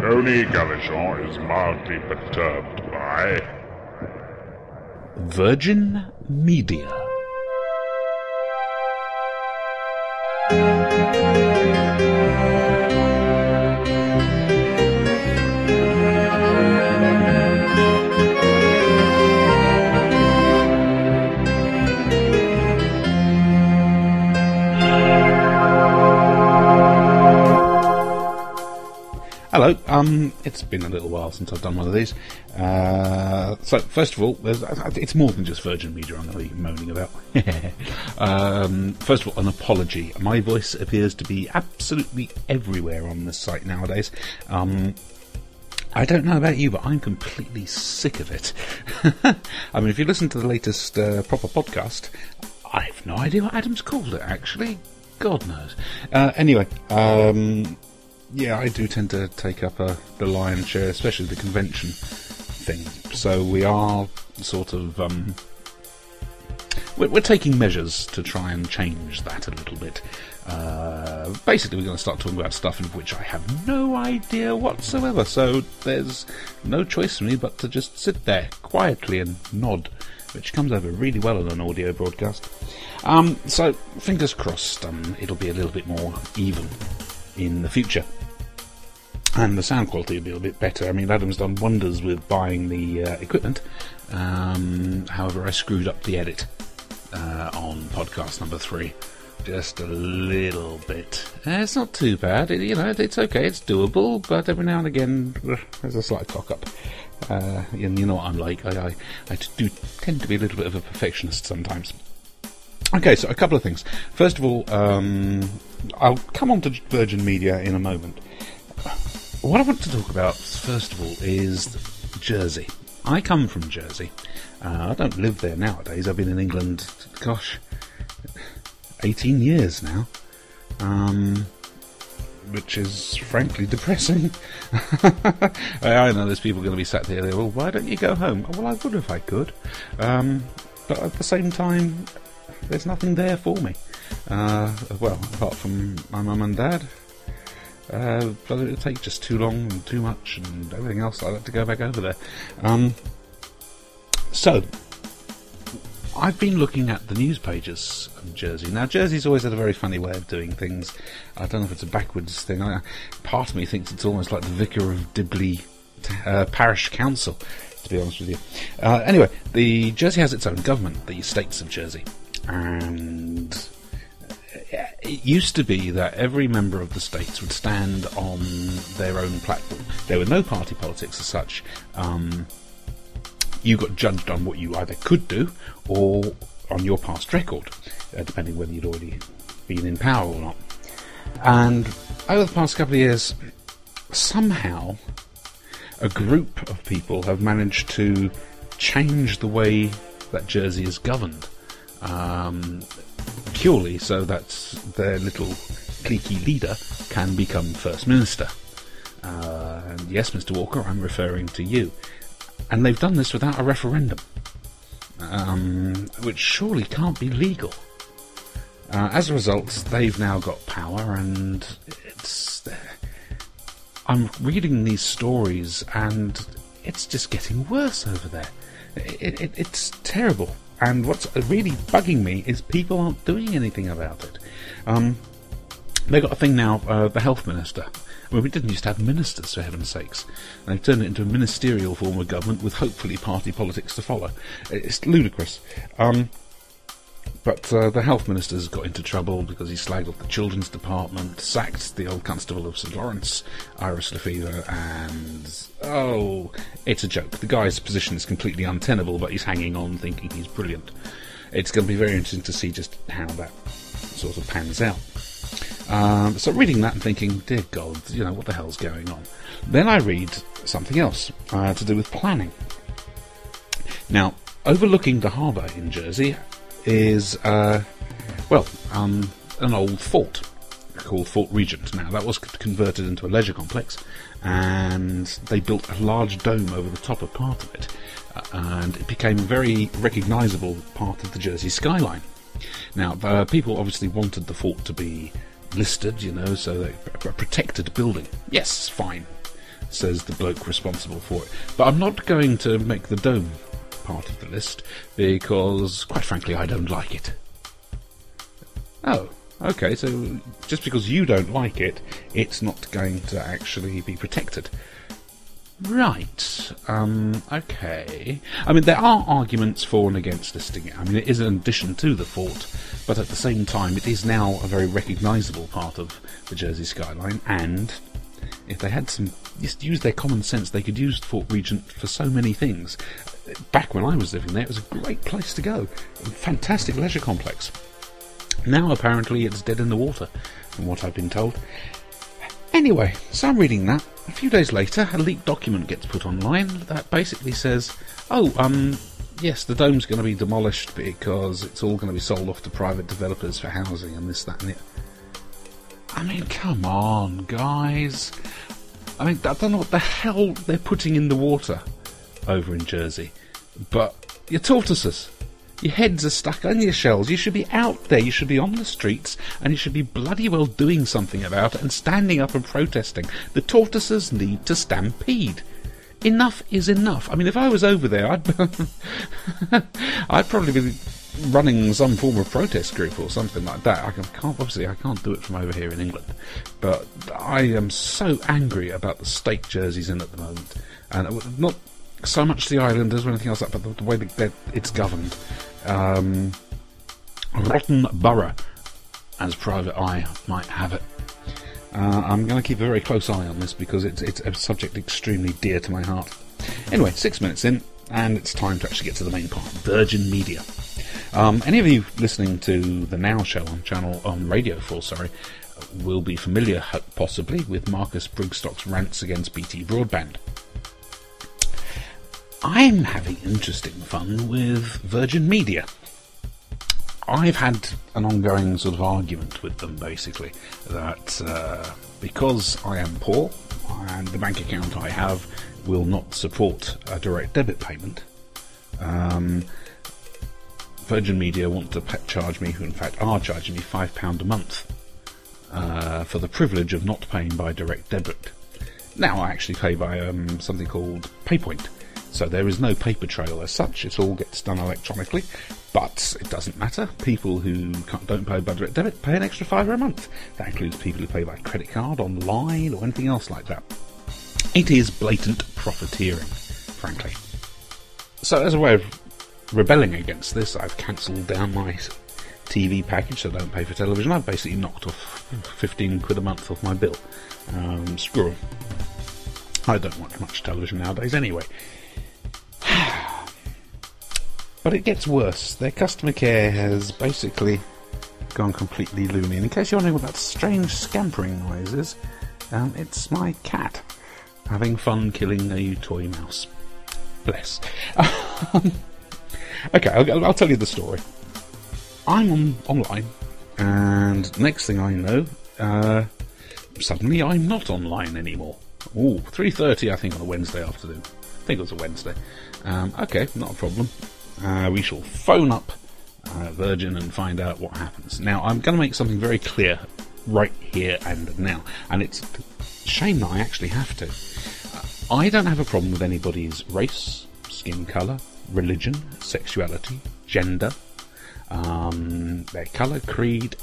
Tony Gallichan is mildly perturbed by Virgin Media. Hello. Um, it's been a little while since I've done one of these. Uh, so first of all, it's more than just Virgin Media I'm going to be moaning about. um, first of all, an apology. My voice appears to be absolutely everywhere on this site nowadays. Um, I don't know about you, but I'm completely sick of it. I mean, if you listen to the latest uh, proper podcast, I have no idea what Adam's called it. Actually, God knows. Uh, anyway, um, yeah, I do tend to take up a, the lion's share, especially the convention thing. So we are sort of um, we're, we're, taking measures to try and change that a little bit. Uh, basically, we're going to start talking about stuff in which I have no idea whatsoever. So there's no choice for me but to just sit there quietly and nod, which comes over really well on an audio broadcast. Um, so fingers crossed, um, it'll be a little bit more even in the future and the sound quality will be a bit better. I mean, Adam's done wonders with buying the uh, equipment. Um, however, I screwed up the edit uh, on podcast number three just a little bit. Uh, it's not too bad. It, you know, it's okay. It's doable, but every now and again there's a slight cock up. Uh, and you know what I'm like. I, I, I do tend to be a little bit of a perfectionist sometimes. Okay, so a couple of things. First of all, um, I'll come on to Virgin Media in a moment. What I want to talk about, first of all, is Jersey. I come from Jersey. Uh, I don't live there nowadays. I've been in England, gosh, 18 years now. Um, which is frankly depressing. I know there's people going to be sat there, well, why don't you go home? Well, I would if I could. Um, but at the same time, there's nothing there for me. Uh, well, apart from my mum and dad, but it would take just too long and too much and everything else I'd like that to go back over there. Um, so, I've been looking at the news pages of Jersey. Now, Jersey's always had a very funny way of doing things. I don't know if it's a backwards thing. I, part of me thinks it's almost like the Vicar of Dibley uh, Parish Council, to be honest with you. Uh, anyway, the Jersey has its own government, the States of Jersey. And it used to be that every member of the states would stand on their own platform. There were no party politics as such. Um, you got judged on what you either could do or on your past record, uh, depending whether you'd already been in power or not. And over the past couple of years, somehow a group of people have managed to change the way that Jersey is governed. Um, purely so that their little cliquey leader can become First Minister. Uh, and yes, Mr. Walker, I'm referring to you. And they've done this without a referendum, um, which surely can't be legal. Uh, as a result, they've now got power, and it's. I'm reading these stories, and it's just getting worse over there. It, it, it's terrible. And what's really bugging me is people aren't doing anything about it. Um, they've got a thing now, uh, the health minister. I mean, we didn't used to have ministers, for heaven's sakes. And they've turned it into a ministerial form of government with hopefully party politics to follow. It's ludicrous. Um, but uh, the health minister's got into trouble because he slagged off the children's department, sacked the old constable of St Lawrence, Iris Le Feuvre, and oh, it's a joke. The guy's position is completely untenable, but he's hanging on, thinking he's brilliant. It's going to be very interesting to see just how that sort of pans out. Um, so reading that and thinking, dear God, you know what the hell's going on? Then I read something else uh, to do with planning. Now, overlooking the harbour in Jersey is, uh, well, um, an old fort called Fort Regent. Now, that was converted into a leisure complex, and they built a large dome over the top of part of it, uh, and it became a very recognisable part of the Jersey skyline. Now, people obviously wanted the fort to be listed, you know, so they, a protected building. Yes, fine, says the bloke responsible for it. But I'm not going to make the dome part of the list because, quite frankly, I don't like it. Oh, okay, so just because you don't like it, it's not going to actually be protected. Right. Um, okay. I mean, there are arguments for and against listing it. I mean, it is an addition to the fort, but at the same time, it is now a very recognisable part of the Jersey skyline. And if they had some, just use their common sense, they could use Fort Regent for so many things. Back when I was living there, it was a great place to go. Fantastic leisure complex. Now, apparently, it's dead in the water, from what I've been told. Anyway, so I'm reading that. A few days later, a leaked document gets put online that basically says, oh, um, yes, the dome's going to be demolished because it's all going to be sold off to private developers for housing and this, that, and it. I mean, come on, guys. I mean, I don't know what the hell they're putting in the water over in Jersey, but your tortoises. Your heads are stuck on your shells. You should be out there. You should be on the streets, and you should be bloody well doing something about it and standing up and protesting. The tortoises need to stampede. Enough is enough. I mean, if I was over there, I'd I'd probably be running some form of protest group or something like that. I can't obviously I can't do it from over here in England, but I am so angry about the state jerseys in at the moment, and uh, not so much the Islanders or anything else, but the, the way that it's governed. Um, rotten borough, as Private Eye might have it. Uh, I'm going to keep a very close eye on this because it's, it's a subject extremely dear to my heart. Anyway, six minutes in, and it's time to actually get to the main part Virgin Media. Um, any of you listening to the Now Show on channel on Radio 4, sorry, will be familiar, possibly, with Marcus Brigstocke's rants against BT Broadband. I'm having interesting fun with Virgin Media. I've had an ongoing sort of argument with them, basically, that uh, because I am poor and the bank account I have will not support a direct debit payment, um, Virgin Media want to charge me, who in fact are charging me £5 a month uh, for the privilege of not paying by direct debit. Now I actually pay by um, something called PayPoint so there is no paper trail as such, it all gets done electronically, but it doesn't matter. People who don't pay by direct debit pay an extra fiver a month. That includes people who pay by credit card, online, or anything else like that. It is blatant profiteering, frankly. So as a way of rebelling against this, I've cancelled down my TV package, so I don't pay for television. I've basically knocked off 15 quid a month off my bill. Um, screw 'em. I don't watch much television nowadays anyway. But it gets worse. Their customer care has basically gone completely loony. And in case you're wondering what that strange scampering noise is, um, it's my cat having fun killing a toy mouse. Bless. okay, I'll, I'll, tell you the story. I'm on online, and next thing I know, uh, suddenly I'm not online anymore. Oh, 3.30 I think on a Wednesday afternoon. I think it was a Wednesday. Um, okay, not a problem. Uh, we shall phone up uh, Virgin and find out what happens. Now, I'm going to make something very clear right here and now, and it's a shame that I actually have to. I don't have a problem with anybody's race, skin colour, religion, sexuality, gender, um, their colour, creed,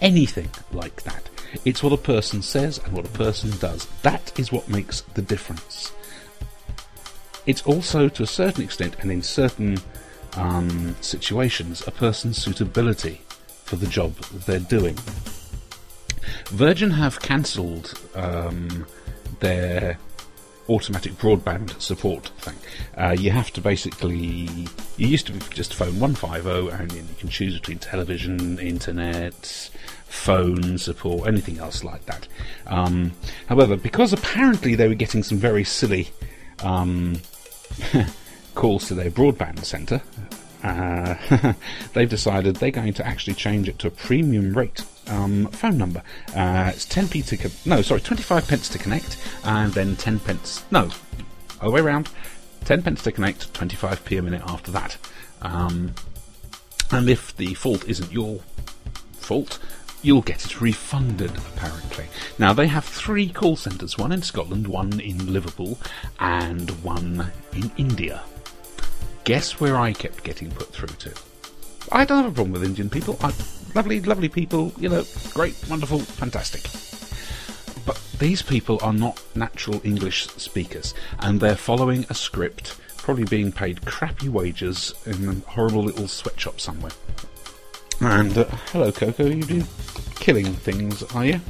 anything like that. It's what a person says and what a person does. That is what makes the difference. It's also, to a certain extent, and in certain um, situations, a person's suitability for the job they're doing. Virgin have cancelled um, their automatic broadband support thing. Uh, you have to basically, you used to just phone 150 and you can choose between television, internet, phone support, anything else like that. Um, however, because apparently they were getting some very silly um, calls to their broadband centre, uh, they've decided they're going to actually change it to a premium rate um, phone number. Uh, it's 10p to no, sorry, 25 pence to connect, and then 10 pence. No, other way around. 10 pence to connect, 25p a minute after that. Um, And if the fault isn't your fault, you'll get it refunded, apparently. Now, they have three call centres one in Scotland, one in Liverpool, and one in India. Guess where I kept getting put through to? I don't have a problem with Indian people. I, lovely, lovely people, you know, great, wonderful, fantastic. But these people are not natural English speakers, and they're following a script, probably being paid crappy wages in a horrible little sweatshop somewhere. And uh, hello, Coco. You do killing things, are you?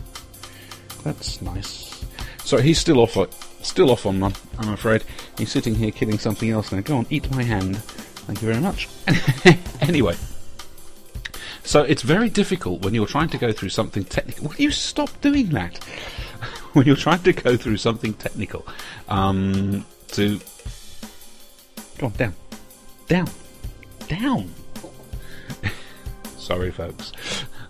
That's nice. So he's still off. uh, Still off on one. I'm afraid he's sitting here killing something else now. Go on, eat my hand. Thank you very much. anyway, so it's very difficult when you're trying to go through something technical. Will you stop doing that? when you're trying to go through something technical, um, to go on down, down, down. Sorry, folks.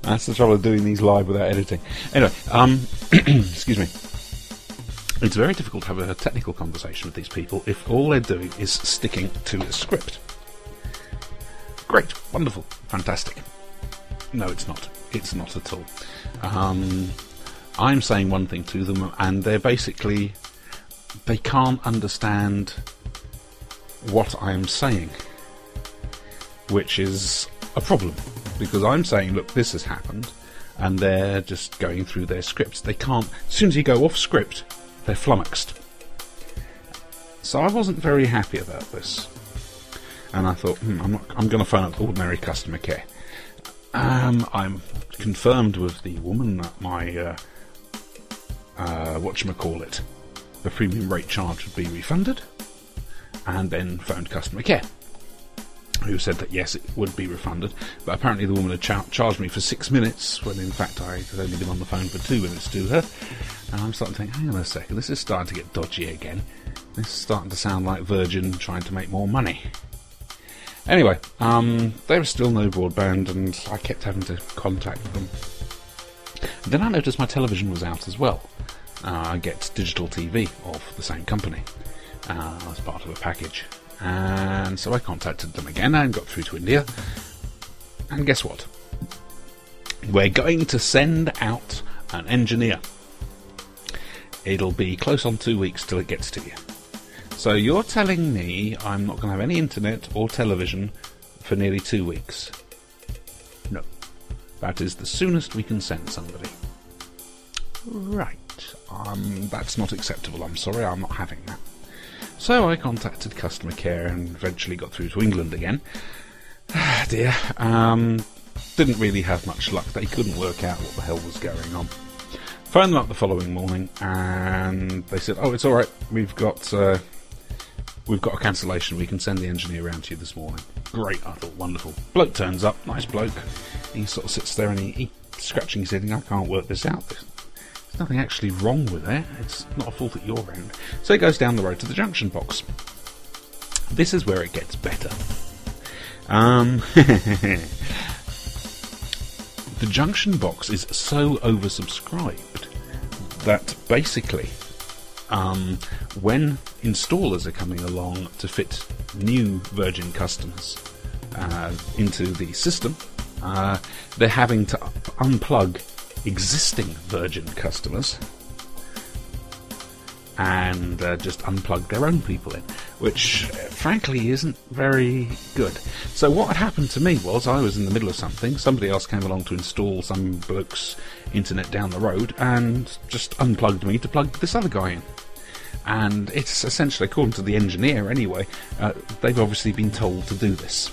That's the trouble of doing these live without editing. Anyway, um, excuse me. It's very difficult to have a technical conversation with these people if all they're doing is sticking to a script. Great, wonderful, fantastic. No, it's not. It's not at all. Um, I'm saying one thing to them, and they're basically they can't understand what I am saying, which is a problem because I'm saying, look, this has happened, and they're just going through their scripts. They can't. As soon as you go off script, they're flummoxed. So I wasn't very happy about this, and I thought, hmm, I'm I'm going to phone up ordinary customer care. Um, I'm confirmed with the woman that my uh, uh, whatchamacallit, the premium rate charge would be refunded, and then phoned customer care, who said that yes, it would be refunded, but apparently the woman had char- charged me for six minutes, when in fact I had only been on the phone for two minutes to her, and I'm starting to think, hang on a second, this is starting to get dodgy again. This is starting to sound like Virgin trying to make more money. Anyway, um, there was still no broadband, and I kept having to contact them. Then I noticed my television was out as well. Uh, I get digital TV of the same company uh, as part of a package. And so I contacted them again and got through to India. And guess what? We're going to send out an engineer. It'll be close on two weeks till it gets to you. So you're telling me I'm not going to have any internet or television for nearly two weeks? No. That is the soonest we can send somebody. Right. Um, that's not acceptable. I'm sorry, I'm not having that. So I contacted customer care and eventually got through to England again. Ah, dear. Um, didn't really have much luck. They couldn't work out what the hell was going on. Phoned them up the following morning and they said, "Oh, it's all right. We've got uh, we've got a cancellation. We can send the engineer around to you this morning." Great. I thought, wonderful. Bloke turns up, nice bloke. He sort of sits there and he, he scratching his head. and, I can't work this out. There's nothing actually wrong with it. It's not a fault at your end. So he goes down the road to the junction box. This is where it gets better. Um, the junction box is so oversubscribed that basically, um, when installers are coming along to fit new Virgin customers uh, into the system, uh, they're having to unplug existing Virgin customers and uh, just unplug their own people in, which uh, frankly isn't very good. So what had happened to me was I was in the middle of something, somebody else came along to install some bloke's internet down the road and just unplugged me to plug this other guy in. And it's essentially, according to the engineer anyway, uh, they've obviously been told to do this.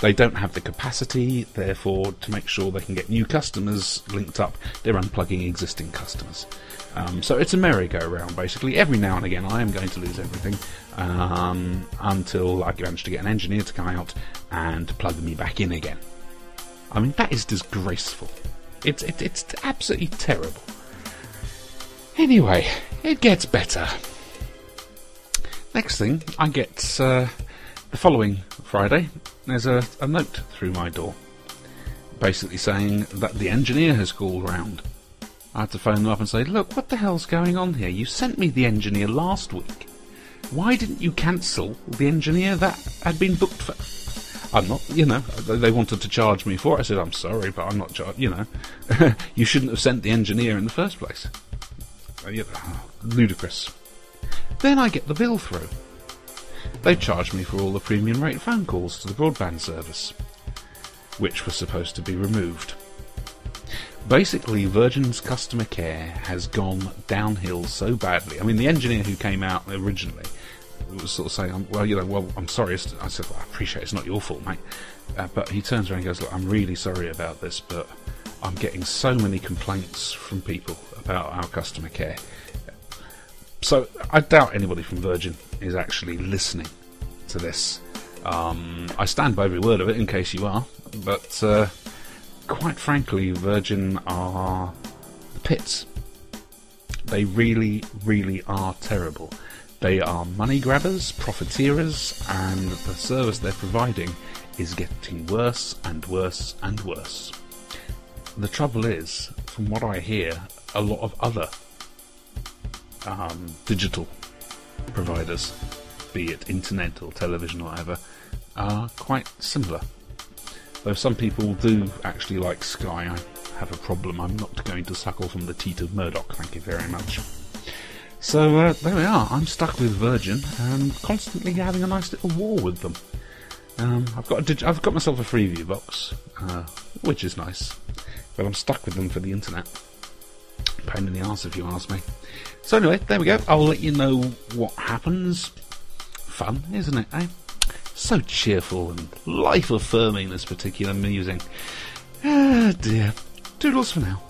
They don't have the capacity, therefore, to make sure they can get new customers linked up, they're unplugging existing customers. Um, so it's a merry-go-round, basically. Every now and again, I am going to lose everything um, until I manage to get an engineer to come out and plug me back in again. I mean, that is disgraceful. It's it, it's absolutely terrible. Anyway, it gets better. Next thing, I get uh, the following Friday. There's a, a note through my door, basically saying that the engineer has called round. I had to phone them up and say, "Look, what the hell's going on here? You sent me the engineer last week. Why didn't you cancel the engineer that had been booked for?" I'm not, you know, they wanted to charge me for it. I said, I'm sorry, but I'm not charged, you know. you shouldn't have sent the engineer in the first place. Uh, you know, ludicrous. Then I get the bill through. They've charged me for all the premium rate phone calls to the broadband service, which was supposed to be removed. Basically, Virgin's customer care has gone downhill so badly. I mean, the engineer who came out originally was sort of saying, "Well, you know, well, I'm sorry." I said, well, "I appreciate it's not your fault, mate," uh, but he turns around and goes, "Look, I'm really sorry about this, but I'm getting so many complaints from people about our customer care." So I doubt anybody from Virgin is actually listening to this. Um, I stand by every word of it, in case you are, but uh, quite frankly, Virgin are the pits. They really, really are terrible. They are money grabbers, profiteers, and the service they're providing is getting worse and worse and worse. The trouble is, from what I hear, a lot of other um, digital providers, be it internet or television or whatever, are quite similar. Though some people do actually like Sky, I have a problem. I'm not going to suckle from the teat of Murdoch, thank you very much. So uh, there we are. I'm stuck with Virgin and constantly having a nice little war with them. Um, I've got dig- I've got myself a Freeview box, uh, which is nice, but I'm stuck with them for the internet. Pain in the ass, if you ask me. So anyway, there we go. I'll let you know what happens. Fun, isn't it? Eh? So cheerful and life affirming. This particular musing. Ah dear. Doodles for now.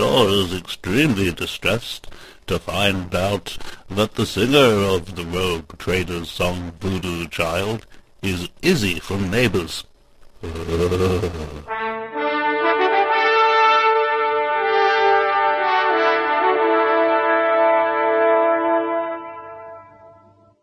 Ashore is extremely distressed to find out that the singer of the Rogue Traders song Voodoo Child is Izzy from Neighbours.